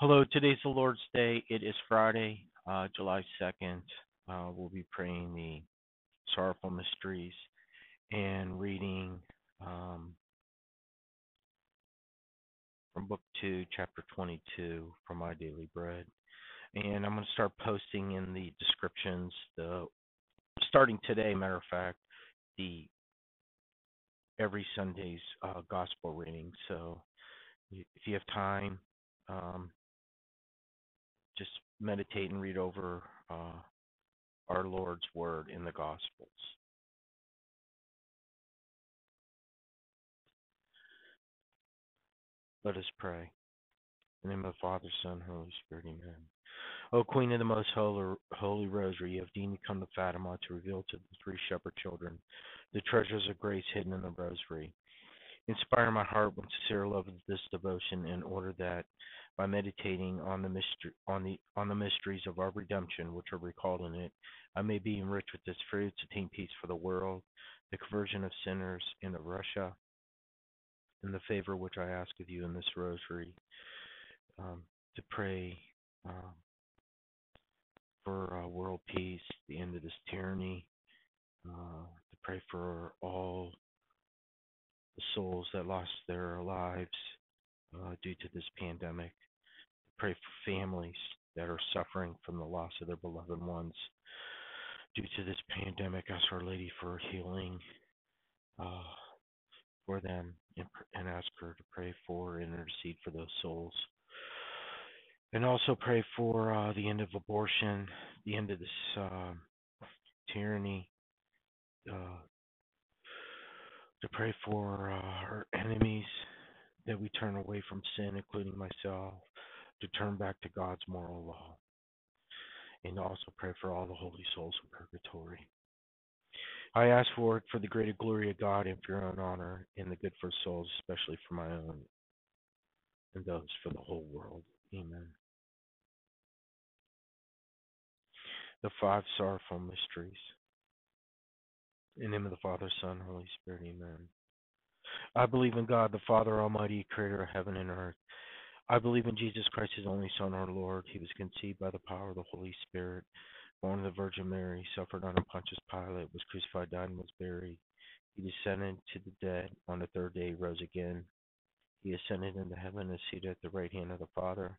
Hello, today's the Lord's Day. It is Friday, uh, July 2nd. Uh, we'll be praying the sorrowful mysteries and reading um, from Book 2, Chapter 22 from My Daily Bread. And I'm going to start posting in the descriptions, the starting today, matter of fact, the every Sunday's uh, gospel reading. So if you have time, um, just meditate and read over uh, our Lord's word in the Gospels. Let us pray. In the name of the Father, Son, Holy Spirit, Amen. O Queen of the Most Holy, Holy Rosary, you have deemed to come to Fatima to reveal to the three shepherd children the treasures of grace hidden in the Rosary. Inspire my heart with sincere love of this devotion in order that by meditating on the mystery on the on the mysteries of our redemption which are recalled in it, I may be enriched with its fruits, attain peace for the world, the conversion of sinners and of Russia, and the favor which I ask of you in this rosary, um, to pray uh, for uh, world peace, the end of this tyranny, uh, to pray for all souls that lost their lives uh, due to this pandemic. Pray for families that are suffering from the loss of their beloved ones due to this pandemic. Ask Our Lady for healing uh, for them and, and ask her to pray for and intercede for those souls. And also pray for uh, the end of abortion, the end of this uh, tyranny, uh, to pray for uh, our enemies, that we turn away from sin, including myself, to turn back to God's moral law, and also pray for all the holy souls in purgatory. I ask for it for the greater glory of God and for your own honor and the good for souls, especially for my own and those for the whole world. Amen. The five sorrowful mysteries. In the name of the Father, Son, Holy Spirit, Amen. I believe in God, the Father Almighty, creator of heaven and earth. I believe in Jesus Christ, his only Son, our Lord. He was conceived by the power of the Holy Spirit, born of the Virgin Mary, suffered under Pontius Pilate, was crucified, died, and was buried. He descended to the dead. On the third day, he rose again. He ascended into heaven and is seated at the right hand of the Father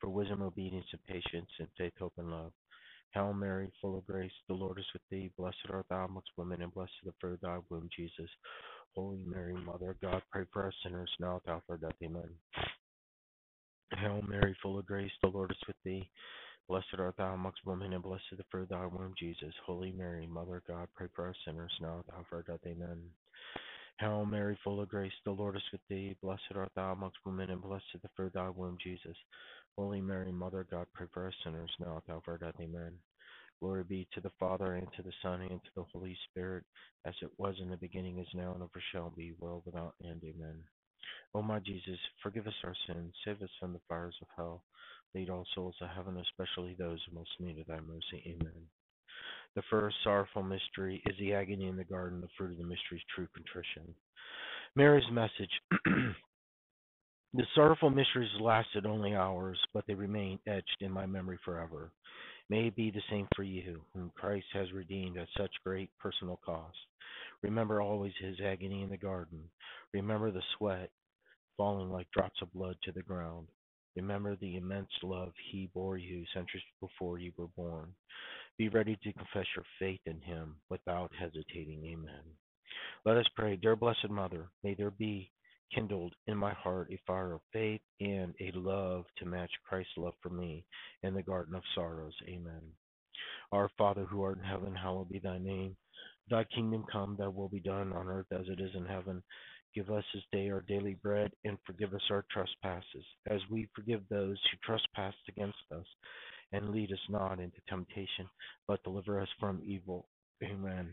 for wisdom, obedience, and patience, and faith, hope, and love. Hail Mary, full of grace, the Lord is with thee. Blessed art thou amongst women, and blessed is the fruit of thy womb, Jesus. Holy Mary, Mother of God, pray for us sinners now at the hour of death. Amen. Hail Mary, full of grace, the Lord is with thee. Blessed art thou amongst women, and blessed is the fruit of thy womb, Jesus. Holy Mary, Mother of God, pray for us sinners now at the hour of our death. Amen. Hail Mary, full of grace, the Lord is with thee. Blessed art thou amongst women, and blessed is the fruit of thy womb, Jesus. Holy Mary, Mother of God, pray for us sinners now at the hour of death. Amen. Glory be to the Father, and to the Son, and to the Holy Spirit, as it was in the beginning, is now, and ever shall be, world without end. Amen. O my Jesus, forgive us our sins, save us from the fires of hell, lead all souls to heaven, especially those who most need of thy mercy. Amen. The first sorrowful mystery is the agony in the garden, the fruit of the mystery is true contrition. Mary's message The sorrowful mysteries lasted only hours, but they remain etched in my memory forever. May it be the same for you, whom Christ has redeemed at such great personal cost. Remember always his agony in the garden. Remember the sweat falling like drops of blood to the ground. Remember the immense love he bore you centuries before you were born. Be ready to confess your faith in him without hesitating. Amen. Let us pray. Dear Blessed Mother, may there be kindled in my heart a fire of faith and a love to match Christ's love for me in the garden of sorrows. Amen. Our Father who art in heaven, hallowed be thy name. Thy kingdom come, thy will be done on earth as it is in heaven. Give us this day our daily bread, and forgive us our trespasses, as we forgive those who trespass against us. And lead us not into temptation, but deliver us from evil. Amen.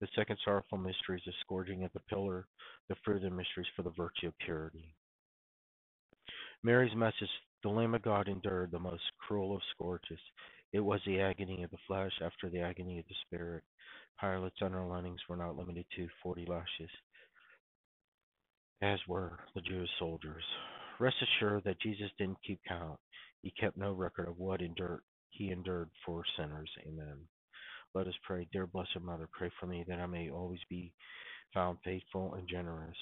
The second sorrowful mystery is the scourging of the pillar, the fruit of the mysteries for the virtue of purity. Mary's message, the Lamb of God endured the most cruel of scourges. It was the agony of the flesh after the agony of the spirit. Pilate's underlinings were not limited to forty lashes, as were the Jewish soldiers. Rest assured that Jesus didn't keep count. He kept no record of what endured he endured for sinners. Amen. Let us pray. Dear Blessed Mother, pray for me that I may always be found faithful and generous.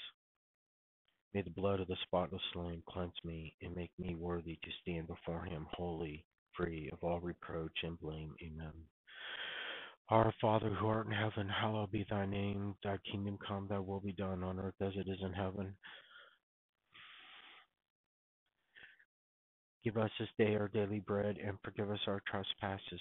May the blood of the spotless Lamb cleanse me and make me worthy to stand before him holy, free of all reproach and blame. Amen. Our Father who art in heaven, hallowed be thy name. Thy kingdom come, thy will be done on earth as it is in heaven. Give us this day our daily bread and forgive us our trespasses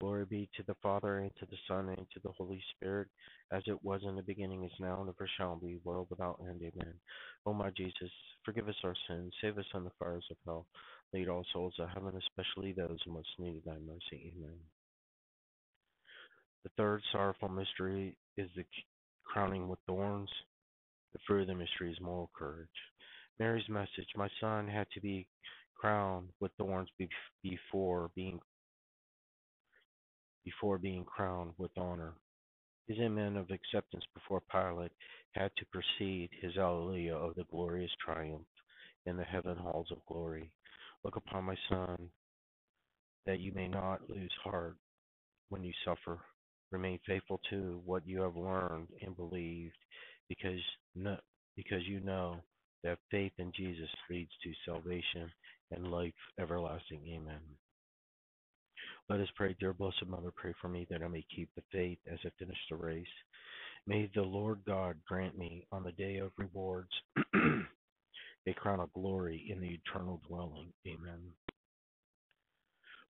Glory be to the Father, and to the Son, and to the Holy Spirit, as it was in the beginning, is now, and ever shall be, world without end. Amen. O my Jesus, forgive us our sins, save us from the fires of hell, lead all souls to heaven, especially those who most need thy mercy. Amen. The third sorrowful mystery is the crowning with thorns. The fruit of the mystery is moral courage. Mary's message, my son had to be crowned with thorns before being before being crowned with honor. His amen of acceptance before Pilate had to precede his alleluia of the glorious triumph in the heaven halls of glory. Look upon my son, that you may not lose heart when you suffer. Remain faithful to what you have learned and believed, because no, because you know that faith in Jesus leads to salvation and life everlasting. Amen. Let us pray, dear Blessed Mother, pray for me that I may keep the faith as I finish the race. May the Lord God grant me on the day of rewards a crown of glory in the eternal dwelling. Amen.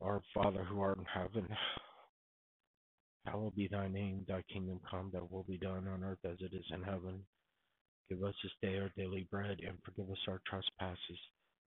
Our Father who art in heaven, hallowed be thy name, thy kingdom come, thy will be done on earth as it is in heaven. Give us this day our daily bread, and forgive us our trespasses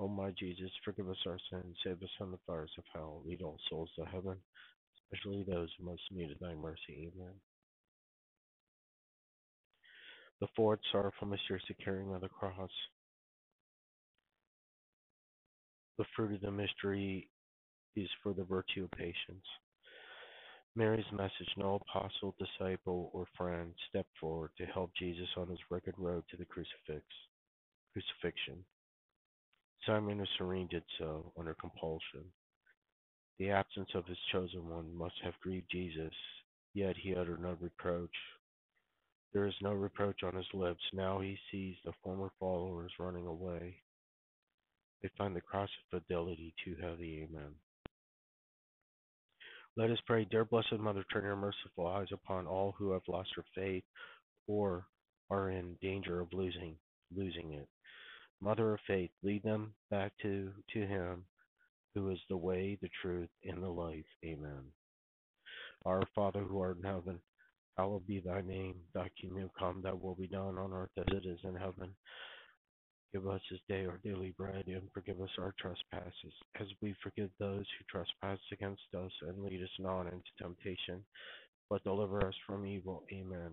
O my Jesus, forgive us our sins, save us from the fires of hell, lead all souls to heaven, especially those who most need thy mercy. Amen. The fourth sorrowful mystery is the carrying of the cross. The fruit of the mystery is for the virtue of patience. Mary's message no apostle, disciple, or friend stepped forward to help Jesus on his rugged road to the crucifix, crucifixion. Simon of Cyrene did so under compulsion. The absence of his chosen one must have grieved Jesus, yet he uttered no reproach. There is no reproach on his lips. Now he sees the former followers running away. They find the cross of fidelity too heavy. Amen. Let us pray, dear Blessed Mother, turn your merciful eyes upon all who have lost their faith or are in danger of losing losing it. Mother of faith, lead them back to, to him who is the way, the truth, and the life. Amen. Our Father who art in heaven, hallowed be thy name. Thy kingdom come, thy will be done on earth as it is in heaven. Give us this day our daily bread, and forgive us our trespasses, as we forgive those who trespass against us, and lead us not into temptation, but deliver us from evil. Amen.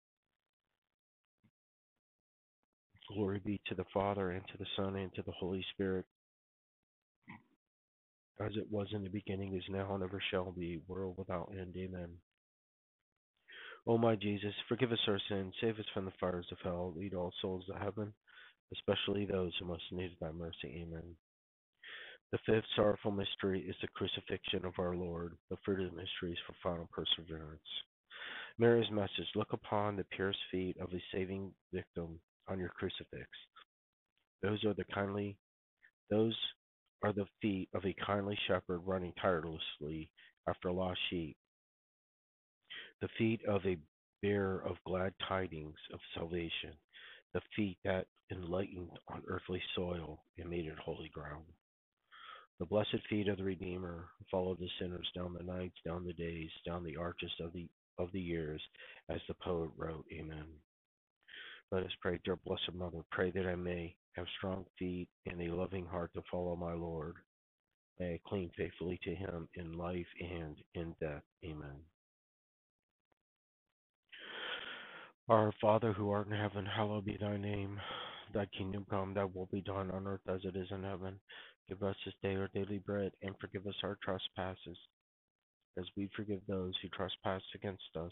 Glory be to the Father, and to the Son, and to the Holy Spirit, as it was in the beginning, is now, and ever shall be, world without end. Amen. O my Jesus, forgive us our sins, save us from the fires of hell, lead all souls to heaven, especially those who most need thy mercy. Amen. The fifth sorrowful mystery is the crucifixion of our Lord. The fruit of the mystery is for final perseverance. Mary's message Look upon the pierced feet of a saving victim on your crucifix. Those are the kindly those are the feet of a kindly shepherd running tirelessly after lost sheep. The feet of a bearer of glad tidings of salvation. The feet that enlightened on earthly soil and made it holy ground. The blessed feet of the Redeemer followed the sinners down the nights, down the days, down the arches of the of the years, as the poet wrote. Amen. Let us pray, dear Blessed Mother, pray that I may have strong feet and a loving heart to follow my Lord. May I cling faithfully to him in life and in death. Amen. Our Father who art in heaven, hallowed be thy name. Thy kingdom come, thy will be done on earth as it is in heaven. Give us this day our daily bread, and forgive us our trespasses, as we forgive those who trespass against us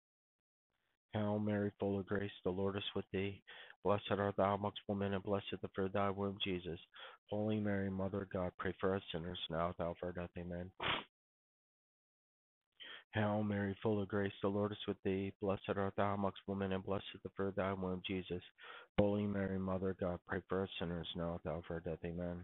Hail Mary, full of grace, the Lord is with thee. Blessed art thou amongst women, and blessed the fruit of thy womb, Jesus. Holy Mary, Mother of God, pray for us sinners, now of our death. Amen. Hail Mary, full of grace, the Lord is with thee. Blessed art thou amongst women, and blessed the fruit of thy womb, Jesus. Holy Mary, Mother of God, pray for us sinners, now of our death. Amen.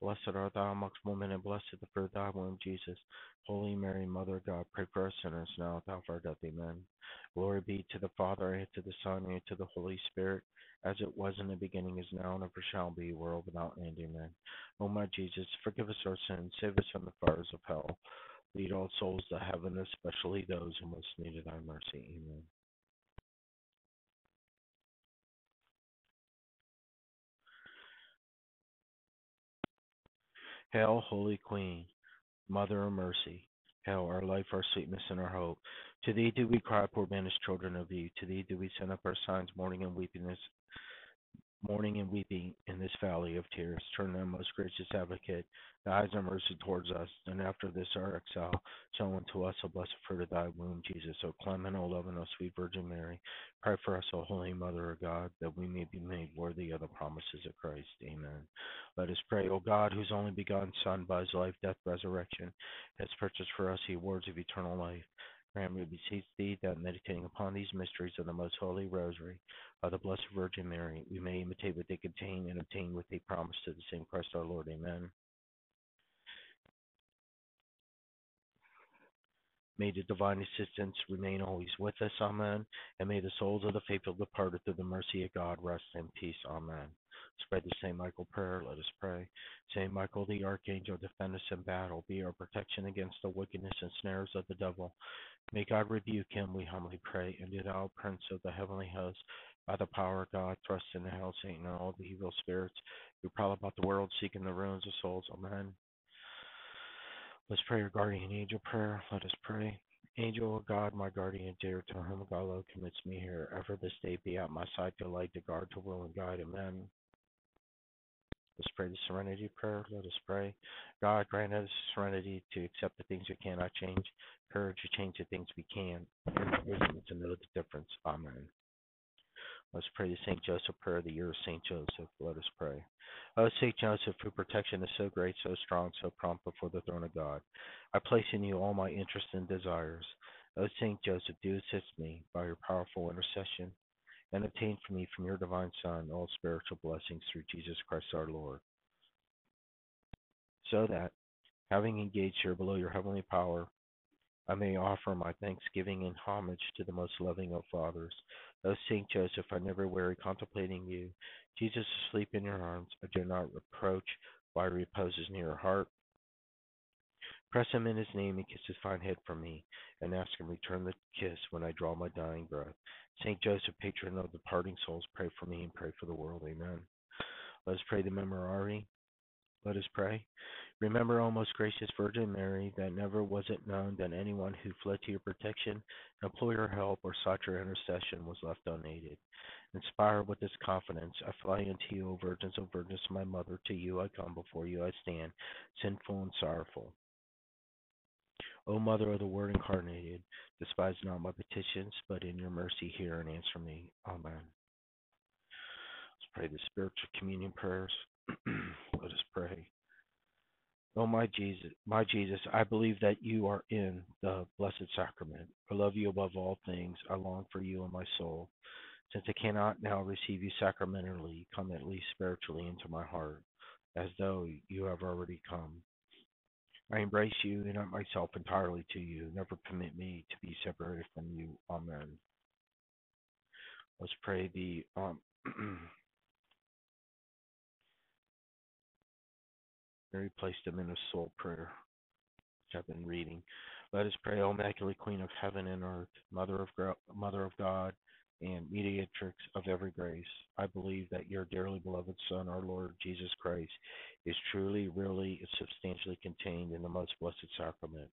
Blessed art thou amongst women, and blessed the fruit of thy womb, Jesus. Holy Mary, Mother of God, pray for us sinners now at the hour of our death. Amen. Glory be to the Father, and to the Son, and to the Holy Spirit as it was in the beginning, is now, and ever shall be, world without end. Amen. O my Jesus, forgive us our sins, save us from the fires of hell. Lead all souls to heaven, especially those who most need thy mercy. Amen. Hail, Holy Queen, Mother of Mercy. Hail, our life, our sweetness, and our hope. To thee do we cry, poor banished children of Eve. To thee do we send up our signs, mourning and weepiness mourning and weeping in this valley of tears. Turn thou, most gracious advocate, thy eyes of mercy towards us, and after this our exile, show unto us a blessed fruit of thy womb, Jesus. O clement, O loving, O sweet Virgin Mary, pray for us, O holy Mother of God, that we may be made worthy of the promises of Christ. Amen. Let us pray, O God, whose only begotten Son, by his life, death, resurrection, has purchased for us the awards of eternal life. Grant, we beseech thee, that meditating upon these mysteries of the most holy rosary of the Blessed Virgin Mary, we may imitate what they contain and obtain what they promise to the same Christ our Lord. Amen. May the divine assistance remain always with us. Amen. And may the souls of the faithful departed through the mercy of God rest in peace. Amen. Spread the St. Michael prayer. Let us pray. St. Michael, the archangel, defend us in battle. Be our protection against the wickedness and snares of the devil. May God rebuke him, we humbly pray. And do thou, Prince of the heavenly host, by the power of God, thrust into hell Satan and all the evil spirits who prowl about the world seeking the ruins of souls. Amen. Let's pray your guardian angel prayer. Let us pray. Angel of God, my guardian dear, to whom God commits me here, ever this day be at my side to light, to guard, to will, and guide. Amen. Let's pray the serenity prayer. Let us pray. God, grant us serenity to accept the things we cannot change, courage to change the things we can, and wisdom to know the difference. Amen. Let's pray the St. Joseph prayer the year of St. Joseph. Let us pray. O St. Joseph, whose protection is so great, so strong, so prompt before the throne of God, I place in you all my interests and desires. O St. Joseph, do assist me by your powerful intercession and obtain for me from your divine Son all spiritual blessings through Jesus Christ our Lord. So that, having engaged here below your heavenly power, I may offer my thanksgiving and homage to the most loving of fathers. O Saint Joseph, I never weary contemplating you. Jesus asleep in your arms, I do not reproach why reposes near your heart. Press him in his name and kiss his fine head for me, and ask him return the kiss when I draw my dying breath. Saint Joseph, patron of departing souls, pray for me and pray for the world. Amen. Let us pray the Memorare. Let us pray. Remember, O most gracious Virgin Mary, that never was it known that anyone who fled to your protection, implored your help, or sought your intercession was left unaided. Inspired with this confidence, I fly unto you, O Virgins, O Virgins, my mother. To you I come, before you I stand, sinful and sorrowful. O Mother of the Word incarnated, despise not my petitions, but in your mercy hear and answer me. Amen. Let's pray the spiritual communion prayers. Let us pray. Oh my Jesus, my Jesus, I believe that you are in the blessed sacrament. I love you above all things. I long for you in my soul. Since I cannot now receive you sacramentally, come at least spiritually into my heart, as though you have already come. I embrace you and not myself entirely to you. Never permit me to be separated from you. Amen. Let's pray the um, Mary placed them in a soul prayer, which I've been reading. Let us pray, O Immaculate Queen of Heaven and Earth, Mother of Mother of God, and mediatrix of every grace. I believe that your dearly beloved Son, our Lord Jesus Christ, is truly, really, and substantially contained in the most blessed sacrament.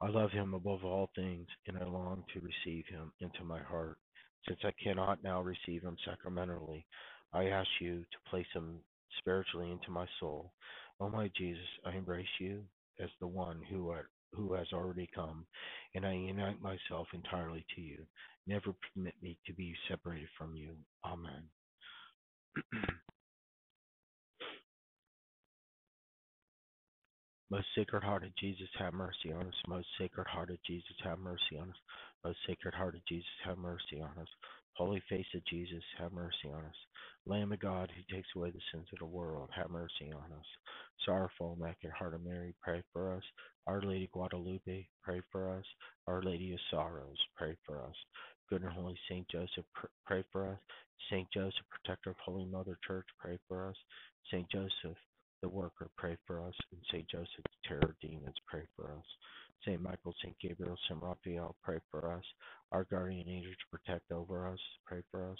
I love him above all things, and I long to receive him into my heart. Since I cannot now receive him sacramentally, I ask you to place him spiritually into my soul. O my Jesus, I embrace you as the one who are, who has already come, and I unite myself entirely to you. Never permit me to be separated from you. Amen. Most Sacred Heart of Jesus, have mercy on us. Most Sacred Heart of Jesus, have mercy on us. Most Sacred Heart of Jesus, have mercy on us. Holy Face of Jesus, have mercy on us. Lamb of God, who takes away the sins of the world, have mercy on us. Sorrowful, Immaculate Heart of Mary, pray for us. Our Lady Guadalupe, pray for us. Our Lady of Sorrows, pray for us. Good and Holy Saint Joseph, pray for us. Saint Joseph, Protector of Holy Mother Church, pray for us. Saint Joseph, the worker, pray for us. And Saint Joseph, the terror of demons, pray for us. Saint Michael, Saint Gabriel, Saint Raphael, pray for us. Our guardian angel to protect over us, pray for us.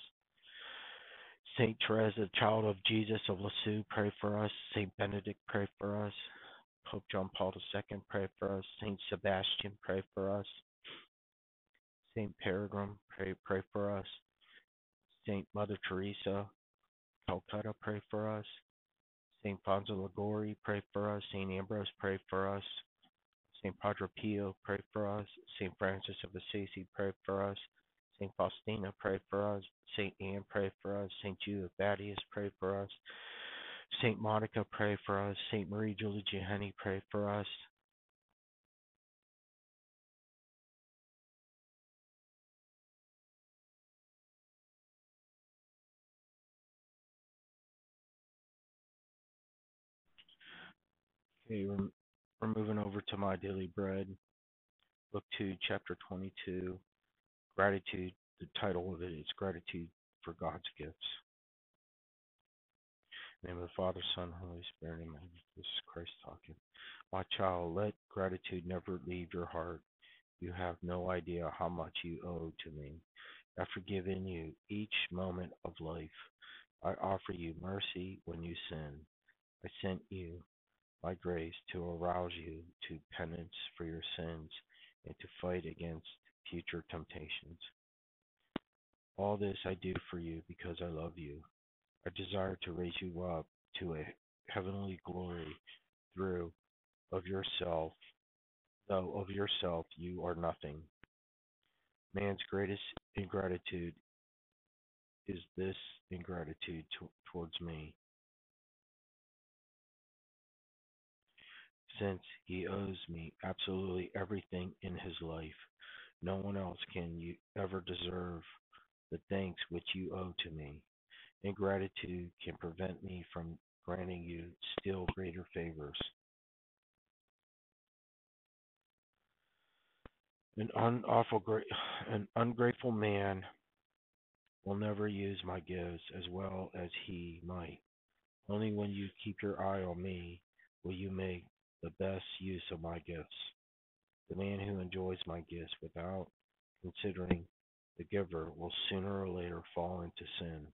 Saint Teresa, child of Jesus of Lisieux, pray for us. Saint Benedict, pray for us. Pope John Paul II, pray for us. Saint Sebastian, pray for us. Saint Peregrine, pray pray for us. Saint Mother Teresa, Calcutta, pray for us. St. Fonzo Liguori, pray for us. St. Ambrose, pray for us. St. Padre Pio, pray for us. St. Francis of Assisi, pray for us. St. Faustina, pray for us. St. Anne, pray for us. St. Jude of Thaddeus, pray for us. St. Monica, pray for us. St. Marie Julie Jahenny, pray for us. Okay, um, we're, moving over to my daily bread. Book 2, chapter 22. Gratitude. The title of it is Gratitude for God's Gifts. Name of the Father, Son, Holy Spirit, Amen. This is Christ talking. My child, let gratitude never leave your heart. You have no idea how much you owe to me. After giving you each moment of life, I offer you mercy when you sin. I sent you my grace to arouse you to penance for your sins and to fight against future temptations. All this I do for you because I love you. I desire to raise you up to a heavenly glory through of yourself, though of yourself you are nothing. Man's greatest ingratitude is this ingratitude to, towards me. Since he owes me absolutely everything in his life. No one else can you ever deserve the thanks which you owe to me. Ingratitude can prevent me from granting you still greater favors. An, an ungrateful man will never use my gifts as well as he might. Only when you keep your eye on me will you make the best use of my gifts. The man who enjoys my gifts without considering the giver will sooner or later fall into sin.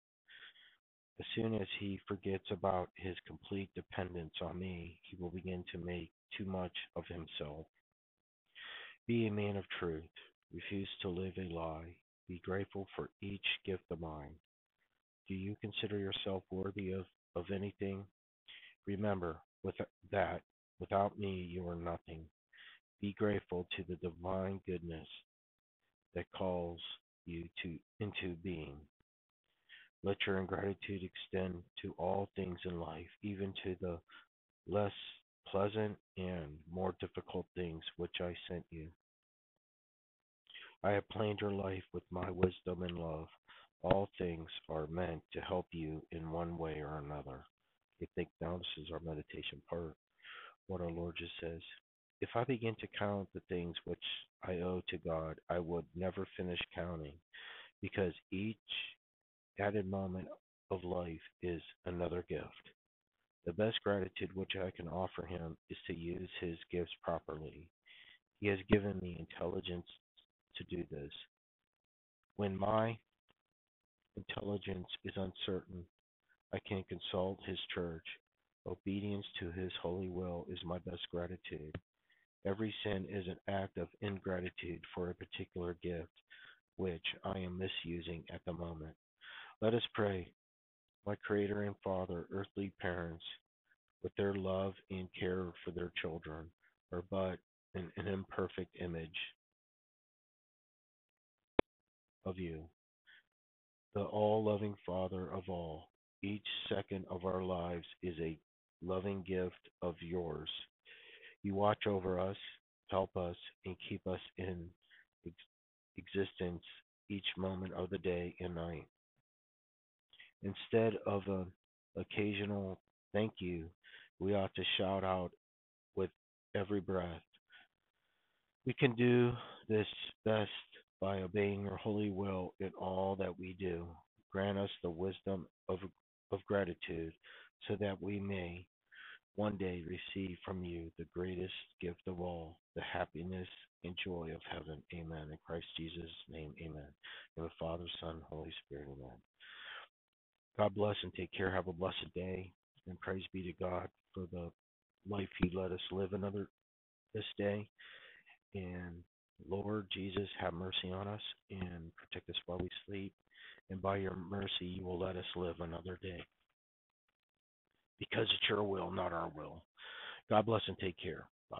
As soon as he forgets about his complete dependence on me, he will begin to make too much of himself. Be a man of truth. Refuse to live a lie. Be grateful for each gift of mine. Do you consider yourself worthy of, of anything? Remember with that Without me, you are nothing. Be grateful to the divine goodness that calls you to into being. Let your ingratitude extend to all things in life, even to the less pleasant and more difficult things which I sent you. I have planned your life with my wisdom and love. All things are meant to help you in one way or another. I think now this is our meditation part what our Lord just says. If I begin to count the things which I owe to God, I would never finish counting, because each added moment of life is another gift. The best gratitude which I can offer Him is to use His gifts properly. He has given me intelligence to do this. When my intelligence is uncertain, I can consult His church. Obedience to His holy will is my best gratitude. Every sin is an act of ingratitude for a particular gift, which I am misusing at the moment. Let us pray. My Creator and Father, earthly parents, with their love and care for their children, are but an, an imperfect image of you, the all loving Father of all. Each second of our lives is a loving gift of yours. You watch over us, help us, and keep us in ex- existence each moment of the day and night. Instead of an occasional thank you, we ought to shout out with every breath. We can do this best by obeying your holy will in all that we do. Grant us the wisdom of, of gratitude so that we may one day receive from you the greatest gift of all, the happiness and joy of heaven. Amen. In Christ Jesus' name, amen. In the Father, Son, Holy Spirit, amen. God bless and take care. Have a blessed day. And praise be to God for the life He let us live another this day. And Lord Jesus, have mercy on us and protect us while we sleep. And by your mercy, you will let us live another day. Because it's your will, not our will. God bless and take care. Bye.